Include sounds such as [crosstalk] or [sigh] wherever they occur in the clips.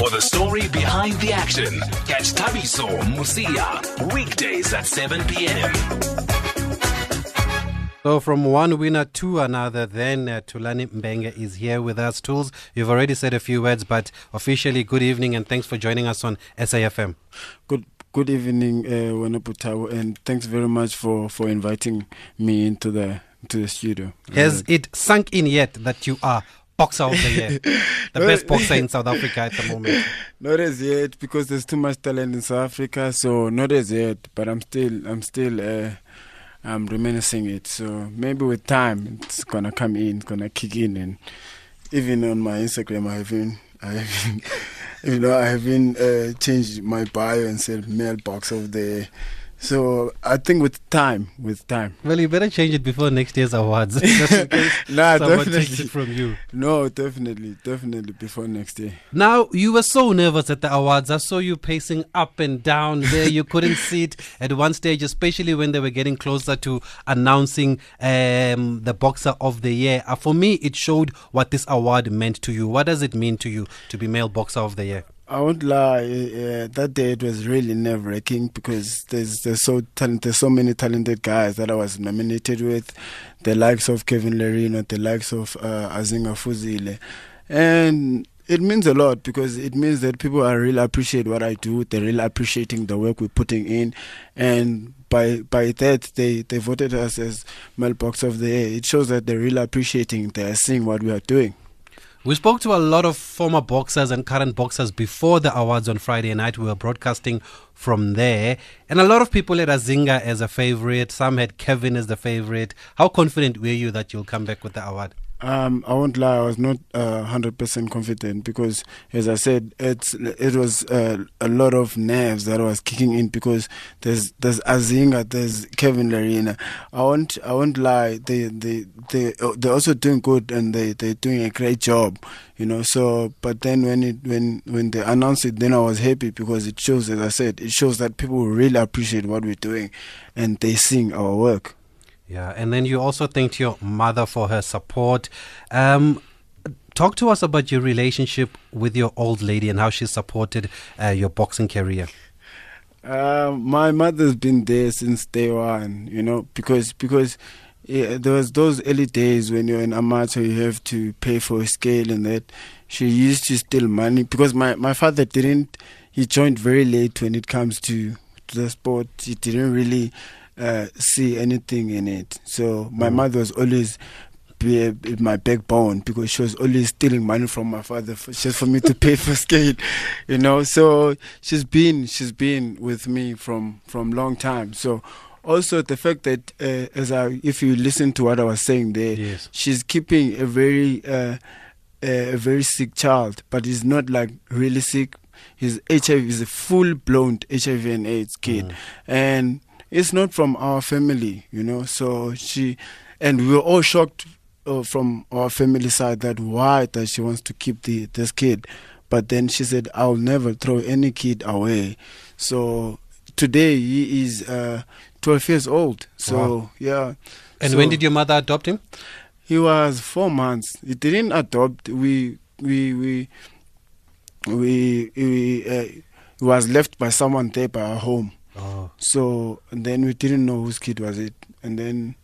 For the story behind the action, catch Thabiso Mosia weekdays at 7 p.m. So from one winner to another, then uh, Thulani Mbenge is here with us. Tools, you've already said a few words, but officially, good evening and thanks for joining us on SAFM. Good good evening, uh, Wanaputawo, and thanks very much for, for inviting me into the to the studio. Has it sunk in yet that you are boxer of the year, [laughs] the best boxer in South Africa at the moment? [laughs] Not as yet because there's too much talent in South Africa, so not as yet. But I'm still I'm still uh, I'm reminiscing it. So maybe with time it's gonna come in, it's gonna kick in, and even on my Instagram I have been I have been, [laughs] you know I have been uh, changed my bio and said mailbox of the so I think with time, with time. Well, you better change it before next year's awards. [laughs] Just in [laughs] case Nah, definitely. from you. No, definitely, definitely before next year. Now, you were so nervous at the awards. I saw you pacing up and down there. You couldn't [laughs] sit at one stage, especially when they were getting closer to announcing um, the Boxer of the Year. Uh, for me, it showed what this award meant to you. What does it mean to you to be Male Boxer of the Year? I won't lie. Uh, that day it was really nerve wracking because there's there's so talent, there's so many talented guys that I was nominated with, the likes of Kevin Lerena, the likes of uh, Azinga Fuzile, and it means a lot because it means that people are really appreciate what I do. They're really appreciating the work we're putting in, and by by that they they voted us as mailbox of the year. It shows that they're really appreciating. They're seeing what we are doing. We spoke to a lot of former boxers and current boxers before the awards on Friday night. We were broadcasting from there. And a lot of people had Azinga as a favorite. Some had Kevin as the favorite. How confident were you that you'll come back with the award? Um, I won't lie. I was not hundred percent confident because, as I said, it's it was uh, a lot of nerves that was kicking in because there's there's Azinga, there's Kevin Lerena. I won't I won't lie. They they they they're also doing good and they they're doing a great job, you know. So, but then when it when when they announced it, then I was happy because it shows, as I said, it shows that people really appreciate what we're doing, and they sing our work. Yeah, and then you also thanked your mother for her support. Um, talk to us about your relationship with your old lady and how she supported uh, your boxing career. Uh, my mother's been there since day one, you know, because because yeah, there was those early days when you're an amateur, you have to pay for a scale and that. She used to steal money because my, my father didn't. He joined very late when it comes to, to the sport. He didn't really uh, see anything in it. So my mother was always be my backbone because she was always stealing money from my father for, just for me to pay for [laughs] skate, you know. So she's been she's been with me from from long time. So also the fact that uh, as I if you listen to what I was saying there, Yes. she's keeping a very uh, a very sick child, but he's not like really sick. His HIV is a full blown HIV and AIDS kid, and it's not from our family, you know. So she, and we were all shocked uh, from our family side that why that she wants to keep the this kid, but then she said, "I'll never throw any kid away." So today he is uh, 12 years old. So Wow. yeah. And So- when did your mother adopt him? he was four months. He didn't adopt. We we we we, we uh, he was left by someone there by our home. Oh, So and then we didn't know whose kid was it. And then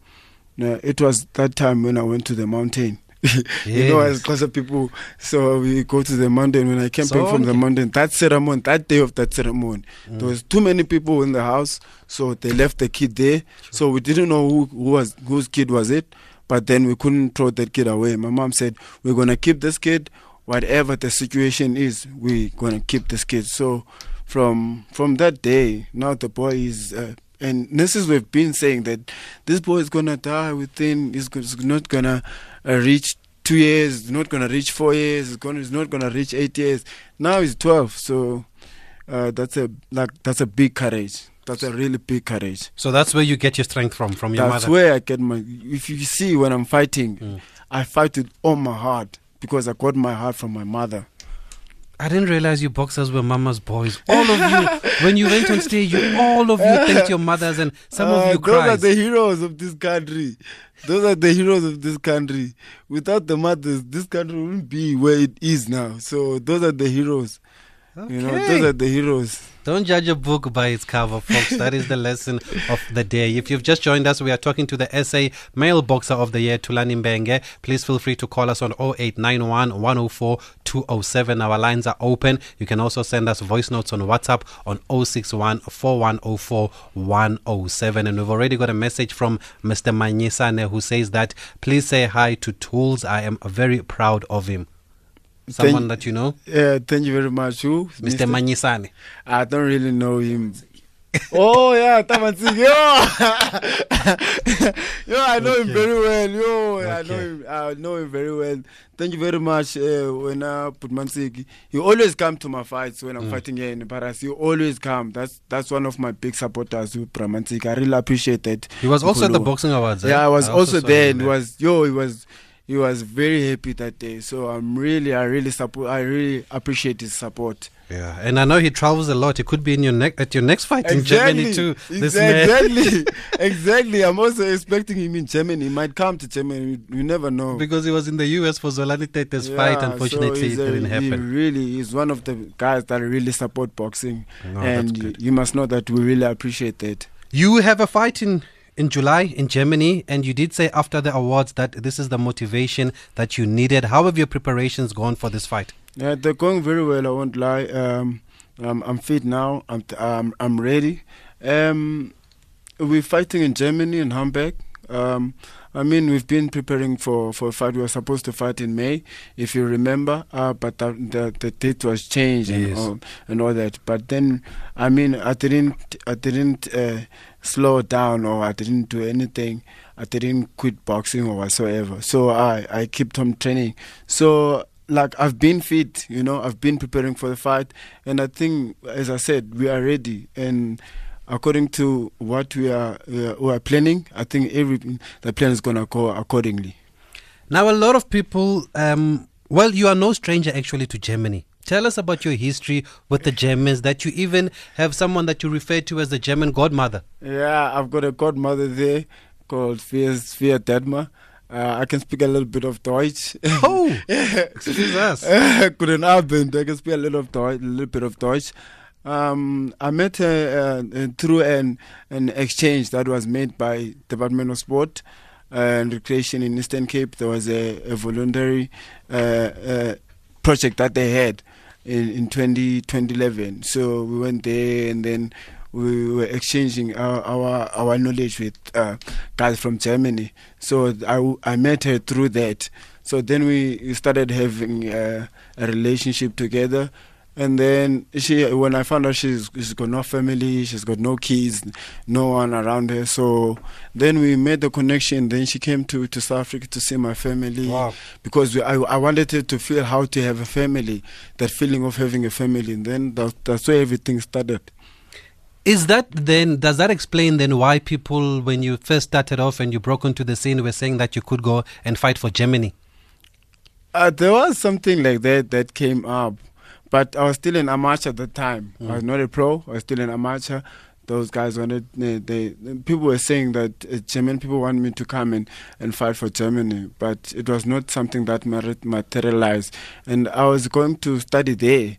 no, it was that time when I went to the mountain. [laughs] you know, as Yes. closer people. So we go to the mountain. When I came back from the mountain, that ceremony, that day of that ceremony, there mm. was too many people in the house, so they left the kid there. So we didn't know who, who was whose kid was it. But then we couldn't throw that kid away. My mom said, "We're gonna keep this kid, whatever the situation is. We're gonna keep this kid." So from from that day, now the boy is. Uh, and this is we've been saying that this boy is gonna die within. He's, he's not gonna uh, reach two years. He's not gonna reach four years. He's gonna. He's not gonna reach eight years. Now he's twelve. So uh, that's a like that's a big courage. That's a really big courage. so that's where you get your strength from, from your That's mother. That's where I get my. If you see when I'm fighting, Mm. I fight with all my heart because I got my heart from my mother. I didn't realize you boxers were mama's boys. All of you, [laughs] when you went on stage, you, all of you thanked your mothers, and some of Uh, you those are the heroes of this country. Those are the heroes of this country. Without the mothers, this country wouldn't be where it is now. So those are the heroes. Okay. You know, those are the heroes. Don't judge a book by its cover, folks. That is the lesson of the day. If you've just joined us, we are talking to the SA Male Boxer of the Year, Thulani Mbenge. Please feel free to call us on 0891 104 207. Our lines are open. You can also send us voice notes on WhatsApp on 061 4104 107. And we've already got a message from Mr. Manyisane who says that please say hi to Tools. I am very proud of him. Someone that you know? Yeah, thank you very much. Who? Mr. Manyisane. I don't really know him. oh yeah, Tamansing. Yo, [laughs] yo, I know him very well. Yo, I know him. I know him very well. Thank you very much. Uh, when I put Mansiki, he always come to my fights when I'm Mm. fighting here in Paris. He always come. That's that's one of my big supporters. With Pramansiki, I really appreciate that. He was also at the boxing awards. eh? Yeah, I was also, saw there. And was yo, he was he was very happy that day. So I'm really, I really support. I really appreciate his support. Yeah, and I know he travels a lot. He could be in your neck at your next fight in Germany too. This exactly, [laughs] exactly. I'm also expecting him in Germany. He might come to Germany. You never know. because he was in the US for Zolani Tete's fight. Unfortunately, so it a- didn't He happen. really is one of the guys that really support boxing, No, and you must know that we really appreciate that. You have a fight in in July in Germany, and you did say after the awards that this is the motivation that you needed. How have your preparations gone for this fight? Yeah, they're going very well. I won't lie. Um, I'm, I'm fit now. I'm I'm, I'm ready. Um, we're fighting in Germany in Hamburg. Um, I mean, we've been preparing for, for a fight. We were supposed to fight in May, if you remember, uh, but the, the the date was changed and, all, and all that. But then, I mean, I didn't I didn't uh, slow down or I didn't do anything. I didn't quit boxing or whatsoever. So I I kept on training. So like I've been fit, you know, I've been preparing for the fight, and I think, as I said, we are ready. And according to what we are are, we are planning, I think every the plan is gonna go accordingly. Now, a lot of people, um, well, you are no stranger actually to Germany. Tell us about your history with the Germans, that you even have someone that you refer to as the German godmother. Yeah, I've got a godmother there called Fia Dedma. Uh, I can speak a little bit of Deutsch. Oh, [laughs] excuse us. [laughs] Guten Abend. I can speak a little of Deutsch, a little bit of Deutsch. Um, I met her uh, uh, through an an exchange that was made by Department of Sport and Recreation in Eastern Cape. There was a, a voluntary uh, uh, project that they had in, in 20, 2011. So we went there and then we were exchanging our our, our knowledge with uh, guys from Germany. So I, I met her through that. So then we started having uh, a relationship together. And then she, when I found out she's, she's got no family, she's got no kids, no one around her. So then we made the connection. Then she came to, to South Africa to see my family Wow. because we, I, I wanted her to feel how to have a family, that feeling of having a family. And then that, that's where everything started. Is that then, does that explain then why people, when you first started off and you broke into the scene, were saying that you could go and fight for Germany? Uh, there was something like that that came up, but I was still an amateur at the time. I was not a pro. I was still an amateur. Those guys wanted they, they people were saying that uh, German people want me to come and, and fight for Germany, but it was not something that materialized. And I was going to study there.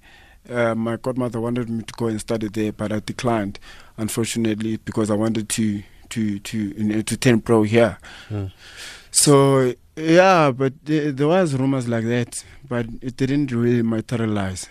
Uh, my godmother wanted me to go and study there, but I declined, unfortunately, because I wanted to to to you know, to turn pro here. Mm. So yeah, but there, was rumors like that, but it didn't really materialize.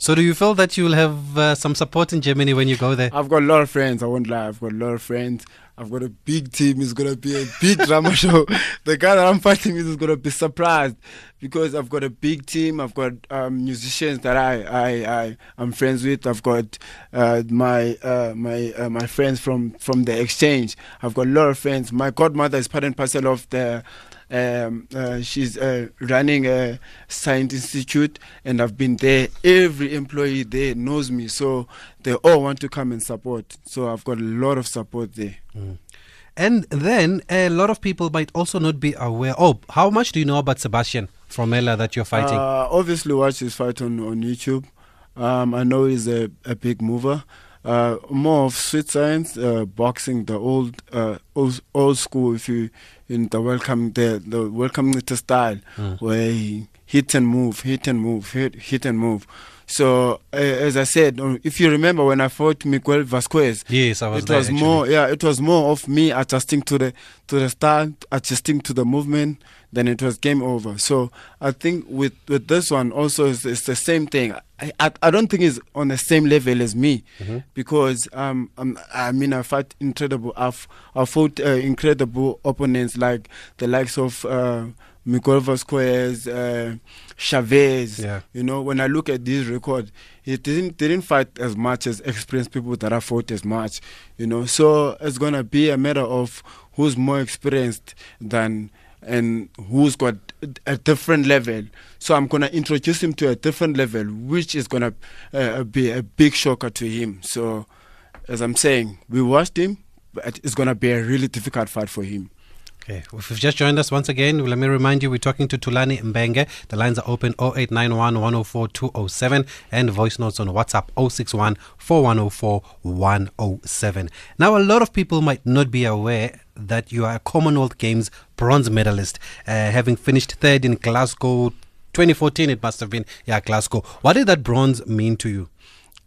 So do you feel that you will have uh, some support in Germany when you go there? I've got a lot of friends. I won't lie. I've got a lot of friends. I've got a big team. It's gonna be a big [laughs] drama show. The guy that I'm fighting with is gonna be surprised because I've got a big team. I've got um, musicians that I I I am friends with. I've got uh, my uh, my uh, my friends from from the exchange. I've got a lot of friends. My godmother is part and parcel of the. Um, uh, she's uh, running a science institute, and I've been there. Every employee there knows me, so they all want to come and support. So I've got a lot of support there. And then a lot of people might also not be aware. Oh, how much do you know about Sebastian Formella that you're fighting? Uh, obviously, watch his fight on, on YouTube. Um, I know he's a, a big mover. Uh, more of sweet science, uh, boxing, the old, uh, old old school. If you in the welcome the the welcome style Mm. where he hit and move, hit and move, hit hit and move. So uh, as I said, uh, if you remember when I fought Miguel Vasquez, Yes, I was it there, was actually. more yeah it was more of me adjusting to the to the start adjusting to the movement then it was game over so i think with with this one also it's, it's the same thing I, I i don't think it's on the same level as me Mm-hmm. because um, um i mean i fought incredible i've i fought uh, incredible opponents like the likes of uh Miguel Vasquez, uh, Chavez. Yeah. You know, when I look at this record, he didn't didn't fight as much as experienced people that I fought as much. You know, so it's gonna be a matter of who's more experienced than and who's got a different level. So I'm gonna introduce him to a different level, which is gonna uh, be a big shocker to him. So, as I'm saying, we watched him, but it's gonna be a really difficult fight for him. Okay, if you've just joined us once again, let me remind you we're talking to Thulani Mbenge. The lines are open 0891 104 207 and voice notes on WhatsApp 061 4104 107. Now, a lot of people might not be aware that you are a Commonwealth Games bronze medalist, uh, having finished third in Glasgow 2014, it must have been. Yeah, Glasgow. What did that bronze mean to you?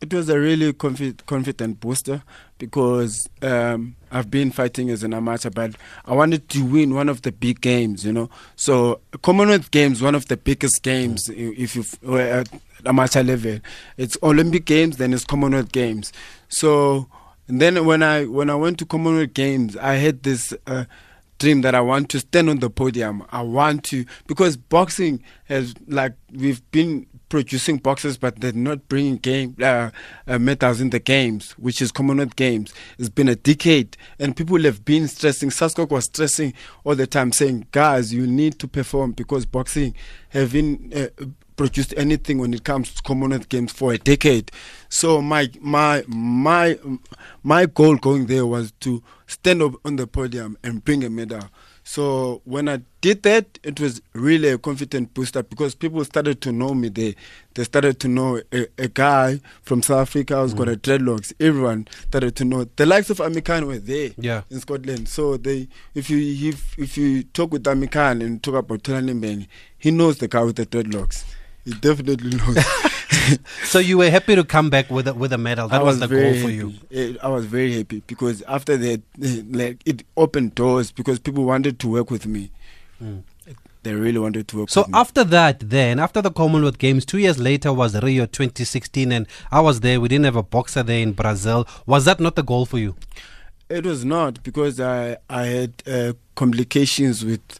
It was a really confi- confident booster because um, I've been fighting as an amateur, but I wanted to win one of the big games, you know. So Commonwealth Games, one of the biggest games, if you were at amateur level, it's Olympic Games, then it's Commonwealth Games. So then when I when I went to Commonwealth Games, I had this. Uh, dream that I want to stand on the podium. I want to because boxing has like we've been producing boxes, but they're not bringing game uh, uh, medals in the games, which is Commonwealth Games. It's been a decade, and people have been stressing. SASCOC was stressing all the time, saying, "Guys, you need to perform because boxing haven't uh, produced anything when it comes to Commonwealth Games for a decade." So my my my my goal going there was to stand up on the podium and bring a medal. So when I did that, it was really a confident booster because people started to know me there. They started to know a, a guy from South Africa who's got mm. a dreadlocks. Everyone started to know. The likes of Amikan were there Yeah. in Scotland. So they, if you if, if you talk with Amikan and talk about Thulani Mbenge, he knows the guy with the dreadlocks. He definitely knows. [laughs] So you were happy to come back with a, with a medal. That I was, the goal very for you. happy. Eh, I was very happy because after that, [laughs] like it opened doors because people wanted to work with me. They really wanted to work So with me. after that, then after the Commonwealth Games, two years later was Rio 2016, and I was there. We didn't have a boxer there in Brazil. Was that not the goal for you? It was not because I I had uh, complications with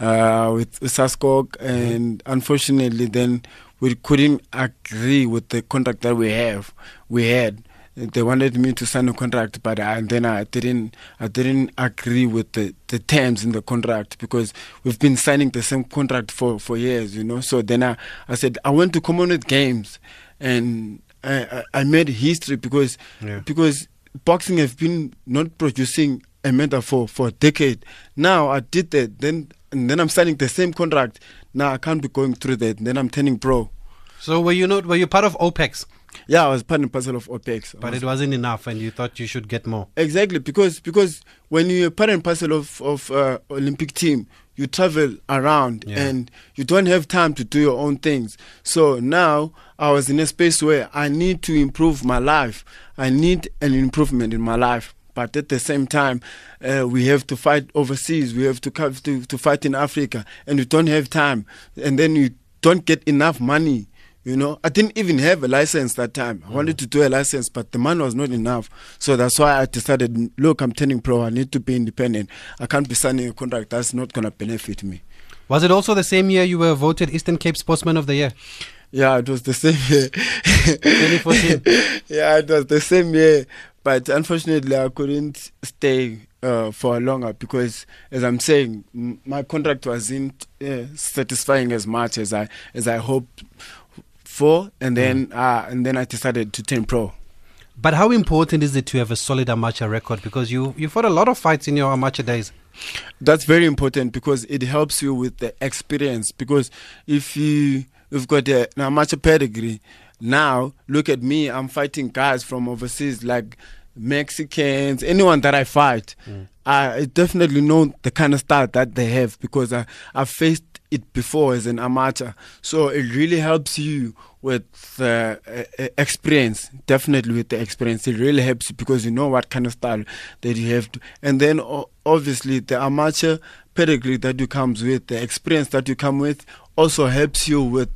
uh, with SASCOC, and unfortunately, then we couldn't agree with the contract that we have. We had. They wanted me to sign a contract, but I, and then I didn't. I didn't agree with the, the terms in the contract because we've been signing the same contract for, for years, you know. So then I, I said I went to Commonwealth Games, and I, I, I made history because Yeah. because boxing have been not producing a medal for, for a decade. Now I did that, then and then I'm signing the same contract. Now I can't be going through that. Then I'm turning pro. So were you not? Were you part of OPEX? Yeah, I was part and parcel of OPEX. But was- it wasn't enough, and you thought you should get more. Exactly, because because when you're part and parcel of of uh, Olympic team, you travel around Yeah. and you don't have time to do your own things. So now I was in a space where I need to improve my life. I need an improvement in my life. But at the same time, uh, we have to fight overseas. We have to, come to to fight in Africa, and we don't have time. And then you don't get enough money. You know, I didn't even have a license that time. I wanted to do a license, but the money was not enough. So that's why I decided, look, I'm turning pro. I need to be independent. I can't be signing a contract that's not going to benefit me. Was it also the same year you were voted Eastern Cape Sportsman of the Year? Yeah, it was the same year. [laughs] 2014. [laughs] yeah, it was the same year. But unfortunately, I couldn't stay uh, for longer because, as I'm saying, m- my contract wasn't uh, satisfying as much as I as I hoped for, and then uh, and then I decided to turn pro. But how important is it to have a solid amateur record? Because you you fought a lot of fights in your amateur days. That's very important because it helps you with the experience. Because if you you've got a, an amateur pedigree, now look at me. I'm fighting guys from overseas like Mexicans, anyone that I fight. I definitely know the kind of style that they have because I I faced it before as an amateur. So it really helps you with uh, experience. Definitely with the experience, it really helps you because you know what kind of style that you have to. And then obviously the amateur pedigree that you comes with, the experience that you come with, also helps you with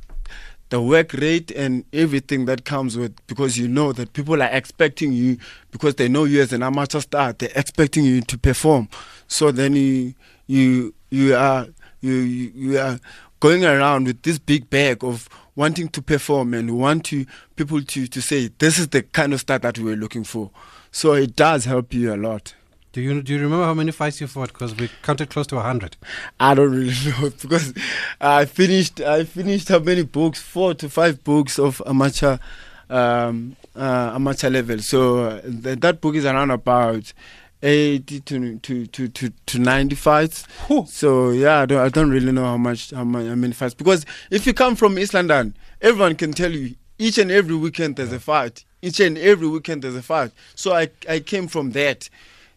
the work rate and everything that comes with because you know that people are expecting you because they know you as an amateur star they're expecting you to perform. So then you you you are you you are going around with this big bag of wanting to perform and want to people to to say this is the kind of star that we are looking for. So it does help you a lot do you do you remember how many fights you fought? Because we counted close to hundred. I don't really [laughs] know because I finished I finished how many books? Four to five books of amateur um, uh, amateur level. So uh, th- that book is around about. 80 to to to to, to 90 fights. Whew. So yeah, I don't, I don't really know how much how many fights because if you come from East London, everyone can tell you each and every weekend there's a fight. Each and every weekend there's a fight. So I I came from that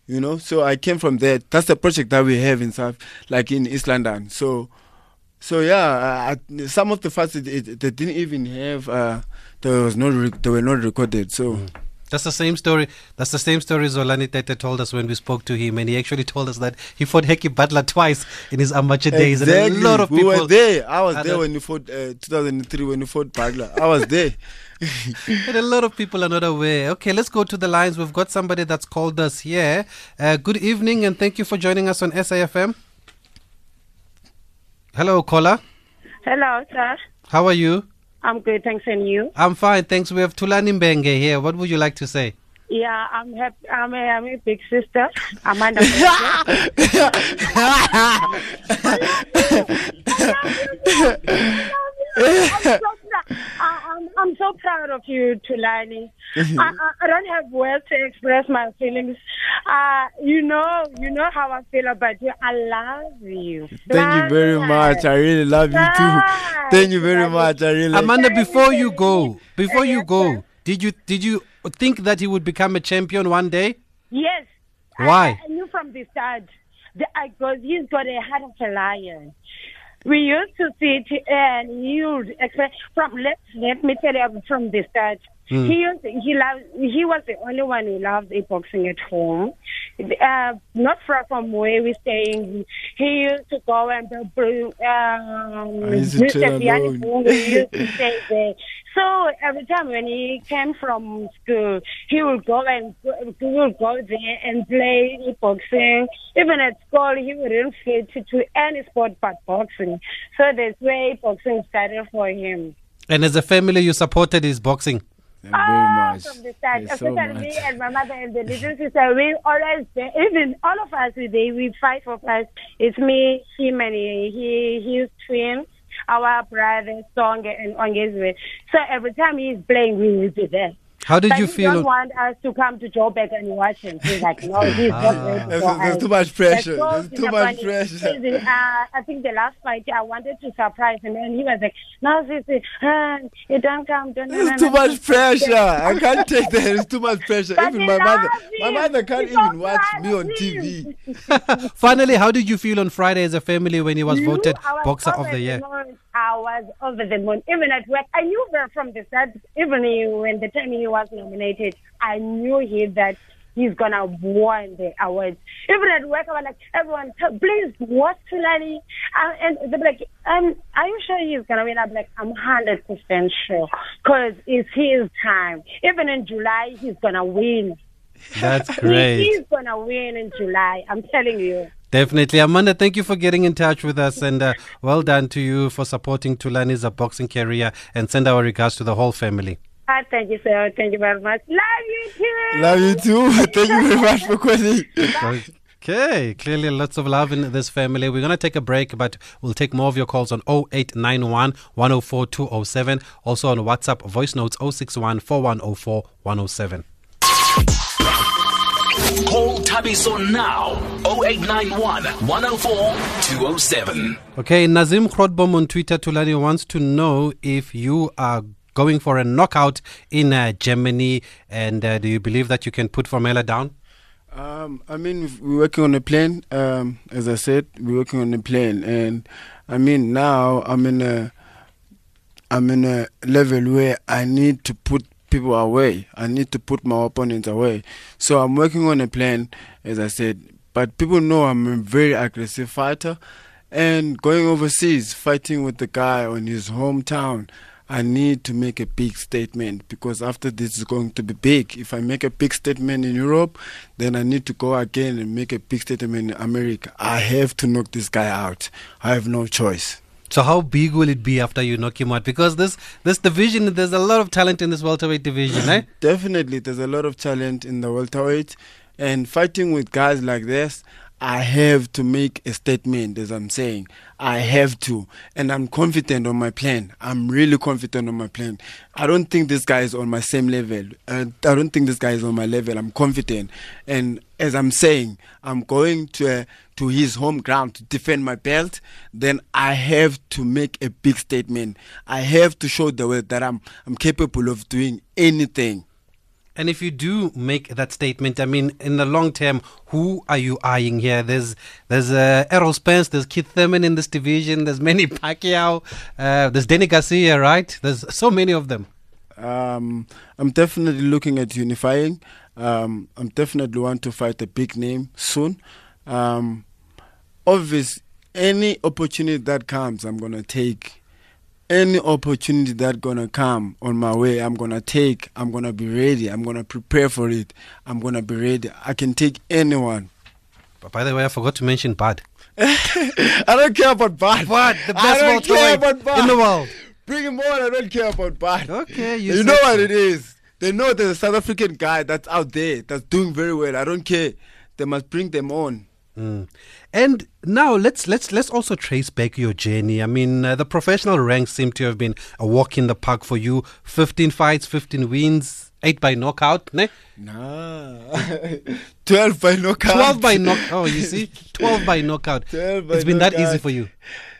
you know. So I came from there. That's the project that we have in South, like in East London. So, so yeah, I, some of the fights it, it, they didn't even have. Uh, there was no, re- they were not recorded. So. Mm. That's the same story. That's the same story Zolani Tete told us when we spoke to him, and he actually told us that he fought Hekkie Budler twice in his amateur days. Exactly. And a lot of we people. were there. I was there when you fought uh, 2003 when you fought Budler. I was there. [laughs] [laughs] and a lot of people are not aware. Okay, let's go to the lines. We've got somebody that's called us here. Uh, good evening, and thank you for joining us on SAFM. Hello, caller. Hello, sir. How are you? I'm good, thanks, and you? I'm fine, thanks. We have Thulani Mbenge here. What would you like to say? Yeah, I'm happy. I'm a, I'm a big sister. Amanda. [laughs] [laughs] I'm so, I, am so proud of you, Thulani. I, I, I, don't have words to express my feelings. Uh, you know, you know how I feel about you. I love you. Thank you very much. I really love you too. Thank you very much. I really. Amanda, before you go, before you go, did you did you think that he would become a champion one day? Yes. Why? I, I knew from the start. That Because he's got a heart of a lion. We used to sit and express from let let me tell you from the start. Mm. He used he loved he was the only one who loved boxing at home. Uh, not far from where we're staying. He used to go and um, Mr. Biani used to [laughs] stay there. So every time when he came from school, he would go and he would go there and play boxing. Even at school, he wouldn't fit to any sport but boxing. So that's where boxing started for him. And as a family, you supported his boxing. Oh, very much. From the start, especially so me and my mother and the little sister, we always, even all of us, we, we fight for us. It's me, him, and he, he's twins our brother Song and Ongezwe. So every time he's playing, we will be there. How did but you he feel? don't want us to come to Joburg and watch him. He's like, no, he's ah. not ready there's, there's too much pressure. There's too much pressure. Uh, I think the last fight, I wanted to surprise him, and he was like, no, Sisi, uh, you don't come. Don't, there's no, too no, much pressure. I can't take that. There's too much pressure. But even my mother, him. my mother can't even watch me on TV. [laughs] Finally, how did you feel on Friday as a family when he was you, voted Boxer of the Year? I was over the moon. Even at work, I knew her from the start. Even when the time he was nominated, I knew he that he's gonna win the awards. Even at work, I was like, everyone, please watch Thulani. Uh, and they're like, um, are you sure he's gonna win? I'm like, I'm hundred percent sure, cause it's his time. Even in July, he's gonna win. That's [laughs] great. He's gonna win in July. I'm telling you. Definitely. Amanda, thank you for getting in touch with us and uh, well done to you for supporting Thulani's boxing career and send our regards to the whole family. Ah, thank you, sir. Thank you very much. Love you too. Love you too. [laughs] thank you very much for calling. Okay, clearly lots of love in this family. We're going to take a break, but we'll take more of your calls on 0891 104 207. Also on WhatsApp, voice notes 061 4104 107. Call Thabiso now 0891 104 207. Okay, Nazim Krodbom on Twitter Thulani wants to know if you are going for a knockout in uh, Germany and uh, do you believe that you can put Formella down? Um, I mean, we're working on a plan. Um, as I said, we're working on a plan, and I mean, now I'm in a, I'm in a level where I need to put people away. I need to put my opponents away. So I'm working on a plan, as I said. But people know I'm a very aggressive fighter, and going overseas, fighting with the guy on his hometown. I need to make a big statement because after this is going to be big. If I make a big statement in Europe, then I need to go again and make a big statement in America. I have to knock this guy out. I have no choice. So how big will it be after you knock him out? Because this this division, there's a lot of talent in this welterweight division, eh? [clears throat] Definitely, there's a lot of talent in the welterweight, and fighting with guys like this, I have to make a statement, as I'm saying. I have to. And I'm confident on my plan. I'm really confident on my plan. I don't think this guy is on my same level. Uh, I don't think this guy is on my level. I'm confident. And as I'm saying, I'm going to, to his home ground to defend my belt. Then I have to make a big statement. I have to show the world that I'm, I'm capable of doing anything. And if you do make that statement, I mean, in the long term, who are you eyeing here? There's there's uh, Errol Spence, there's Keith Thurman in this division, there's Manny [laughs] Pacquiao, uh, there's Danny Garcia, right? There's so many of them. Um, I'm definitely looking at unifying. Um, I'm definitely want to fight a big name soon. Um, obvious, any opportunity that comes, I'm gonna take. Any opportunity that gonna come on my way i'm gonna take. I'm gonna be ready. I'm gonna prepare for it. I'm gonna be ready. I can take anyone. But by the way i forgot to mention bad [laughs] i don't care about bad bad the best I don't care about bud. in the world. Bring him on i don't care about bud. Okay you, you know what it is. They know there's a south african guy that's out there that's doing very well. I don't care. They must bring them on Mm. And now let's let's let's also trace back your journey. I mean, uh, the professional ranks seem to have been a walk in the park for you. Fifteen fights, fifteen wins, eight by knockout, ne? Nah, [laughs] twelve by knockout. Twelve by knockout. Oh, you see, twelve by knockout. [laughs] 12 by it's been knockout. that easy for you.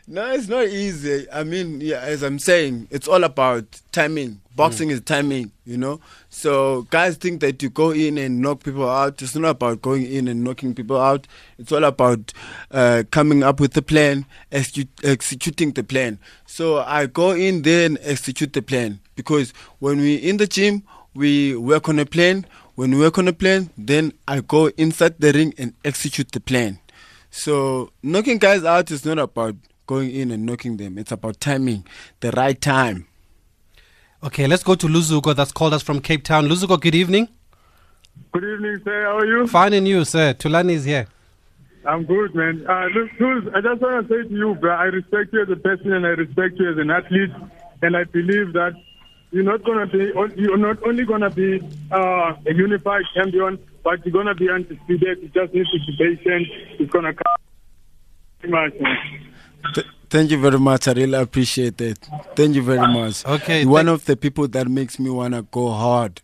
No, it's not easy. I mean, yeah, as I'm saying, it's all about timing. Boxing mm. is timing, you know. So guys think that you go in and knock people out. It's not about going in and knocking people out. It's all about uh, coming up with a plan, execu- executing the plan. So I go in there and execute the plan because when we in the gym, we work on a plan. When we work on a plan, then I go inside the ring and execute the plan. So knocking guys out is not about going in and knocking them. It's about timing, the right time. Okay, let's go to Luzuko that's called us from Cape Town. Luzuko, good evening. Good evening, sir. How are you? Fine and you, sir. Thulani is here. I'm good, man. Uh, look, Tools, I just want to say to you, bro, I respect you as a person and I respect you as an athlete. And I believe that you're not going to be, you're not only going to be uh, a unified champion, but you're going to be undisputed. You just need to be patient. It's going to come. Much, man. Th- thank you very much. I really appreciate it. Thank you very much. Okay. One of the people that makes me wanna go hard.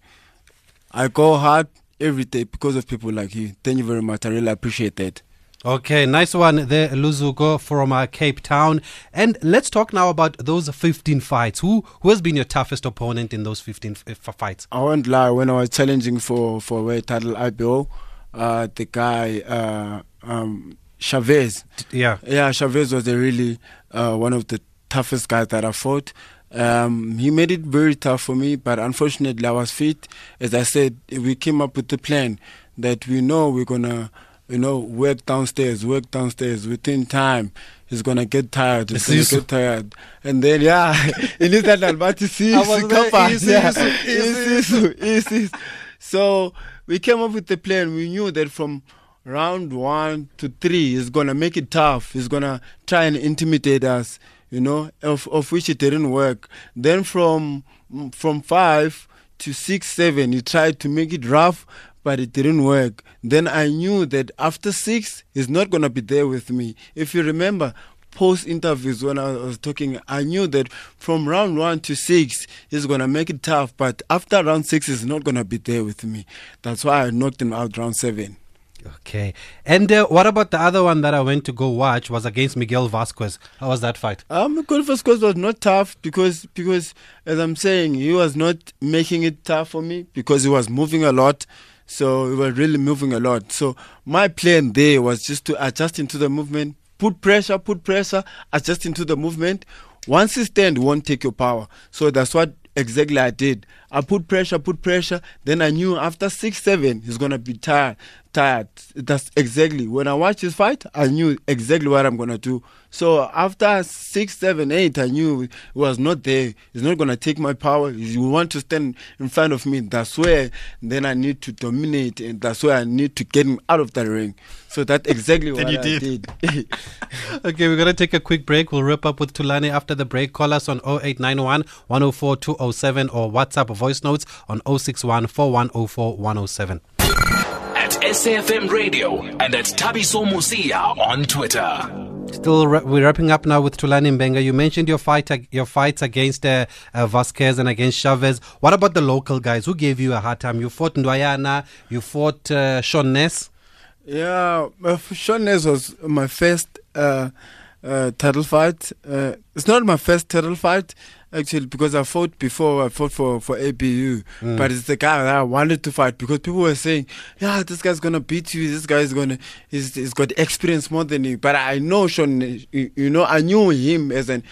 I go hard every day because of people like you. Thank you very much. I really appreciate that. Okay, nice one there, Luzuko from uh, Cape Town. And let's talk now about those 15 fights. Who who has been your toughest opponent in those 15 f- f- fights? I won't lie. When I was challenging for for a title IBO, uh, the guy uh, um, Chavez. Yeah. Yeah, Chavez was a really uh, one of the toughest guys that I fought. Um, he made it very tough for me, but unfortunately, I was fit. As I said, we came up with the plan that we know we're gonna, you know, work downstairs, work downstairs. Within time, he's gonna get tired. He's gonna get tired, and then yeah, [laughs] he needs that Almaty I was there, yeah, Isisu. Isisu, Isisu. So we came up with the plan. We knew that from round one to three is gonna make it tough. He's gonna try and intimidate us, you know, of of which it didn't work. Then from from five to six, seven, he tried to make it rough, but it didn't work. Then I knew that after six, he's not gonna be there with me. If you remember. Post interviews when I was talking, I knew that from round one to six, he's gonna make it tough. But after round six, he's not gonna be there with me. That's why I knocked him out round seven. Okay. And uh, what about the other one that I went to go watch was against Miguel Vasquez? How was that fight? Um, Miguel Vasquez was not tough because because as I'm saying, he was not making it tough for me because he was moving a lot. So he was really moving a lot. So my plan there was just to adjust into the movement, put pressure, put pressure, adjust into the movement. Once you stand, won't take your power. So that's what exactly I did. I put pressure, put pressure. Then I knew after six, seven, he's gonna be tired. Tired. That's exactly when I watched his fight. I knew exactly what I'm gonna do. So after six, seven, eight, I knew he was not there. He's not gonna take my power. He want to stand in front of me. That's where then I need to dominate, and that's where I need to get him out of the ring. So that's exactly what you I did. did. [laughs] Okay, we're going to take a quick break. We'll wrap up with Thulani after the break. Call us on 0891 104 207 or WhatsApp voice notes on 061 4104 107. At SAFM Radio and at Thabiso Mosia on Twitter. Still, we're wrapping up now with Thulani Mbenge. You mentioned your fight, your fights against uh, uh, Vasquez and against Chavez. What about the local guys? Who gave you a hard time? You fought Ndwayana, you fought uh, Sean Ness. Yeah, uh, Sean Ness was my first uh, uh, title fight. Uh, it's not my first title fight actually because I fought before. I fought for for ABU, but it's the guy that I wanted to fight because people were saying, "Yeah, this guy's gonna beat you. This guy's gonna he's, he's got experience more than you." But I know Sean. You, you know, I knew him as an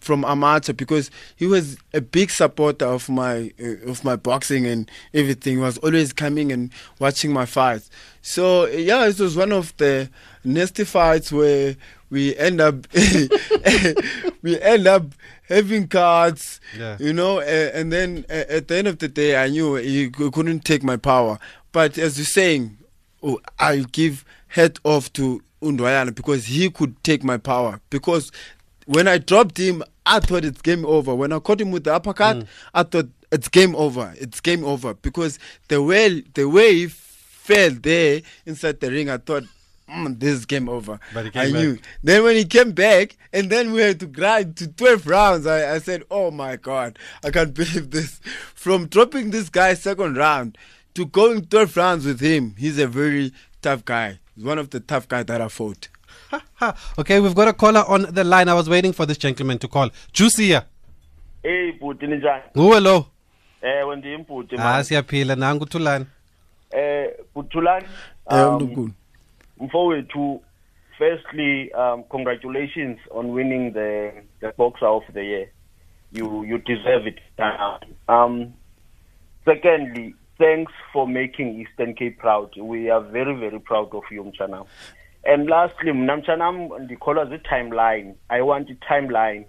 from amateur because he was a big supporter of my uh, of my boxing and everything. He was always coming and watching my fights. So yeah, it was one of the nasty fights where we end up [laughs] we end up having cards, Yeah. you know, uh, and then uh, at the end of the day, I knew he couldn't take my power. But as you're saying, oh, I give head off to Undwayana because he could take my power. Because when I dropped him, I thought it's game over. When I caught him with the uppercut, I thought it's game over. It's game over because the way the way he fell there inside the ring, I thought. Mm, this is game over. But he I came knew. Then when he came back, and then we had to grind to 12 rounds, I, I said, oh my God, I can't [laughs] believe this. From dropping this guy second round to going 12 rounds with him, he's a very tough guy. He's one of the tough guys that I fought. Okay, we've got a caller on the line. I was waiting for this gentleman to call. Juicy here. Hey bhuti ninjani? Nguwe lo. Ewe ndiyimbhuti Ah, man. siyaphila nangu Tulani. Eh Bhuthulani Eh, um Mntunkulu. Mfowethu firstly um congratulations on winning the the boxer of the year. You you deserve it. Um secondly thanks for making Eastern Cape proud. We are very very proud of you Mchanam. And lastly Mchanam ndikholwa the timeline. I want a timeline.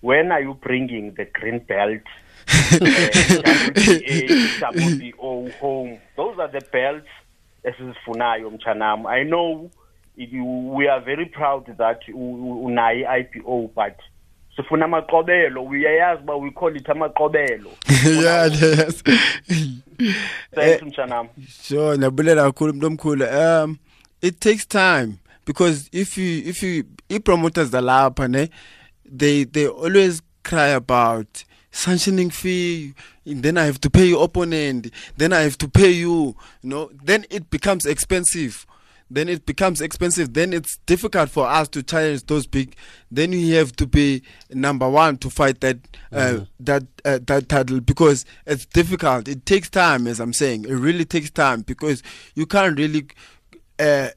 When are you bringing the green belt? [laughs] WBA, WBO home. Those are the belts esizifunayo mchanam. I know we are very proud that unayo i-IBO but sifuna amaqobelo uyayazi uba we call it amaqobelo [laughs] yeah, yes. thanks mchanam Sure, nabulela kakhulu mntu omkhulu. Um it takes time because if you if you i promoters zalapha ne they they always cry about sanctioning fee then I have to pay your opponent then I have to pay you you know then it becomes expensive. Then it becomes expensive. Then it's difficult for us to challenge those big then you have to be number one to fight that uh, that uh, that title because it's difficult. It takes time as i'm saying. It really takes time because you can't really uh,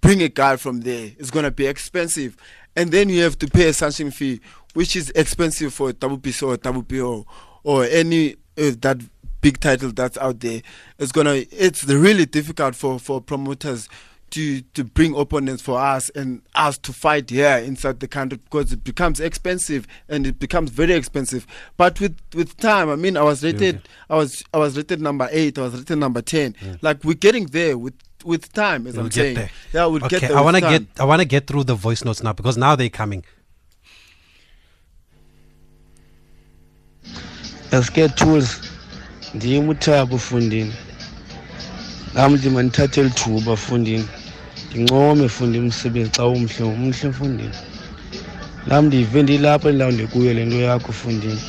bring a guy from there. It's going to be expensive. And then you have to pay a sanction fee which is expensive for WBC or WBO or any uh, that big title that's out there it's gonna it's really difficult for for promoters to to bring opponents for us and us to fight here inside the country because it becomes expensive and it becomes very expensive but with with time i mean i was rated i was i was rated number 8 i was rated number 10 like we're getting there with with time as We'll i'm get saying there. yeah we'll okay, get there I want to time. get I want to get through the voice notes now because now they're coming. Asike tools ndim uthabo fundini nami nje mandithathe lithuba fundini ndincome fundi umsebenzi xa umhle umhle fundini nami ndive ndilapha endawo ndikuyo le nto yakho fundini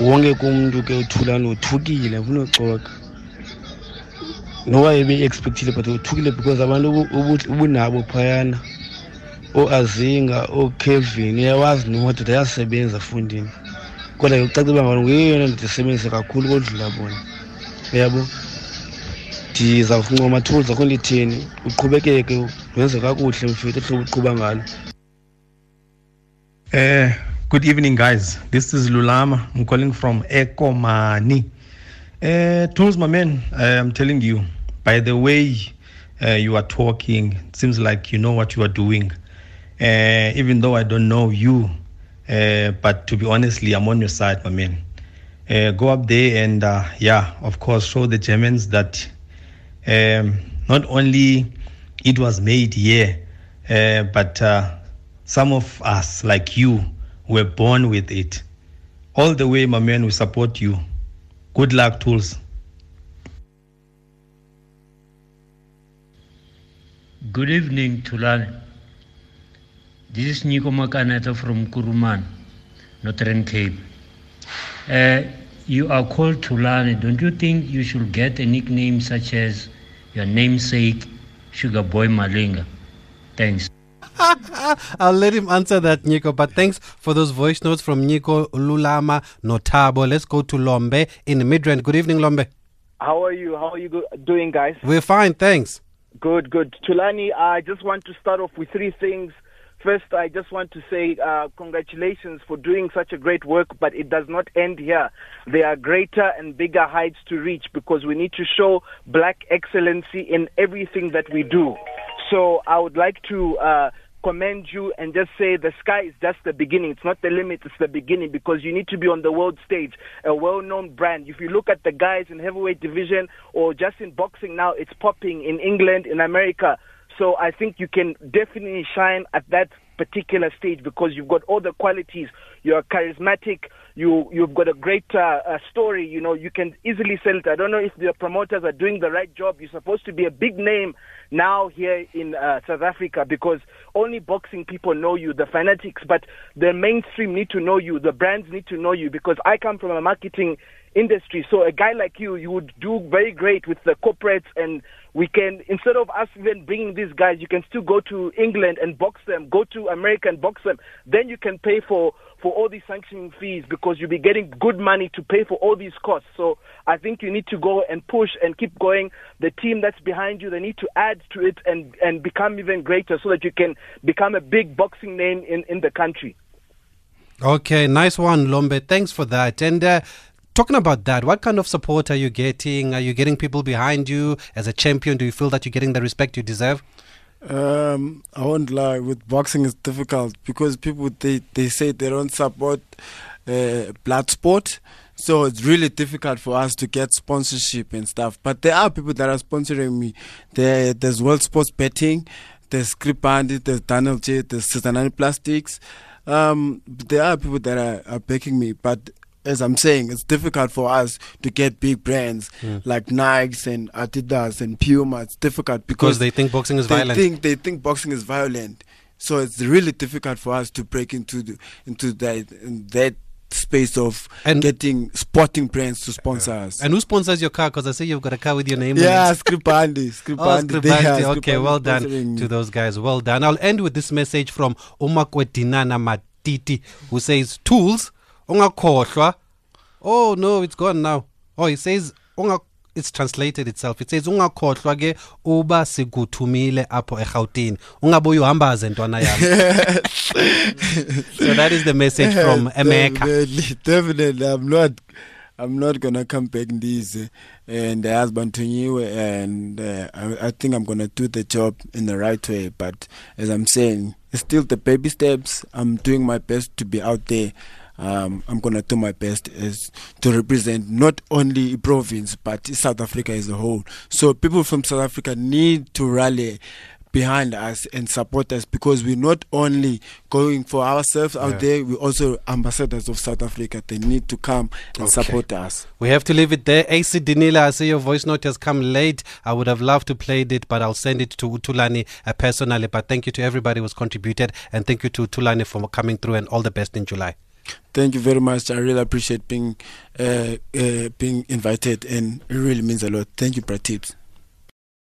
wonke kumntu ke uthulani uthukile funa ucoka noba ebe-expectile but uthukile because abantu ubu- ubu- ubunabo phayana. Ooazinga ookevin uyawazi nomadoda ayasebenza fundini kodwa ke uba ndisebenzise kakhulu kodlula bona uyabo akho ndithini uqhubekeke wenze kakuhle ehlobo uqhuba ngalo Uh, good evening, guys. This is Lulama. I'm calling from Ekomani. Uh, Tools, my man, I'm telling you, by the way uh, you are talking, it seems like you know what you are doing. Uh, even though I don't know you, uh, but to be honestly, I'm on your side, my man. Uh, go up there and, uh, yeah, of course, show the Germans that um, not only it was made here, uh, but uh, some of us, like you, were born with it. All the way, my man, we support you. Good luck, Tools. Good evening, Thulani. This is Nico Makaneta from Kuruman, Northern Cape. Uh, you are called Thulani. Don't you think you should get a nickname such as your namesake, Sugar Boy Malinga? Thanks. [laughs] I'll let him answer that, Nico. But thanks for those voice notes from Nico, Lulama, Notabo. Let's go to Lombe in Midrand. Good evening, Lombe. How are you? How are you doing, guys? We're fine, thanks. Good, good. Thulani, I just want to start off with three things. First, I just want to say uh, congratulations for doing such a great work, but it does not end here. There are greater and bigger heights to reach because we need to show black excellency in everything that we do. So I would like to uh, commend you and just say the sky is just the beginning. It's not the limit, it's the beginning because you need to be on the world stage, a well known brand. If you look at the guys in heavyweight division or just in boxing now, it's popping in England, in America. So I think you can definitely shine at that particular stage because you've got all the qualities. You're charismatic. You you've got a great uh, uh, story. You know you can easily sell it. I don't know if the promoters are doing the right job. You're supposed to be a big name now here in uh, South Africa because only boxing people know you, the fanatics, but the mainstream need to know you. The brands need to know you because I come from a marketing industry. So a guy like you, you would do very great with the corporates and we can, instead of us even bringing these guys, you can still go to England and box them, go to America and box them. Then you can pay for, for all these sanctioning fees because you'll be getting good money to pay for all these costs. So I think you need to go and push and keep going. The team that's behind you, they need to add to it and, and become even greater so that you can become a big boxing name in, in the country. Okay, nice one, Lombe. Thanks for that. And uh, talking about that, what kind of support are you getting? Are you getting people behind you as a champion? Do you feel that you're getting the respect you deserve? Um, I won't lie. With boxing, it's difficult because people they they say they don't support uh, blood sport, so it's really difficult for us to get sponsorship and stuff. But there are people that are sponsoring me. There, there's World Sports Betting, there's Script Bandit, there's Daniel J, there's Cincinnati Plastics. Um, there are people that are, are backing me, but as I'm saying, it's difficult for us to get big brands Mm. like Nikes and Adidas and Puma. It's difficult Because because they think boxing is they violent. Think, they think boxing is violent. So it's really difficult for us to break into the, into that in that space of and getting sporting brands to sponsor us. And who sponsors your car? Because I see you've got a car with your name Yeah. [laughs] Skripandi. Oh, Skripandi. Are [laughs] Okay, Skripandi well done to those guys. Well done. I'll end with this message from Umakwedinana Matiti, who says, Tools, ungakhohlwa. Oh, no, it's gone now. Oh, it says, unga, it's translated itself. It says, ungakhohlwa ke uba sikuthumile apho eGauteng. Ungabuye uhambaze ntwana yami. [laughs] so that is the message from [laughs] Emeka. Definitely, definitely. I'm not. I'm not gonna come back Ndize and the husband to you, and uh, I, I think I'm gonna do the job in the right way. But as I'm saying, it's still the baby steps. I'm doing my best to be out there. Um, I'm gonna do my best as to represent not only a province but South Africa as a whole. So people from South Africa need to rally behind us and support us because we're not only going for ourselves out there, we're also ambassadors of South Africa. They need to come and Okay. support us. We have to leave it there. AC Danila, I see your voice note has come late. I would have loved to play it, but I'll send it to Thulani uh, personally. But thank you to everybody who's contributed, and thank you to Thulani for coming through, and all the best in July. Thank you very much. I really appreciate being uh, uh, being invited, and it really means a lot. Thank you, Brad Tips.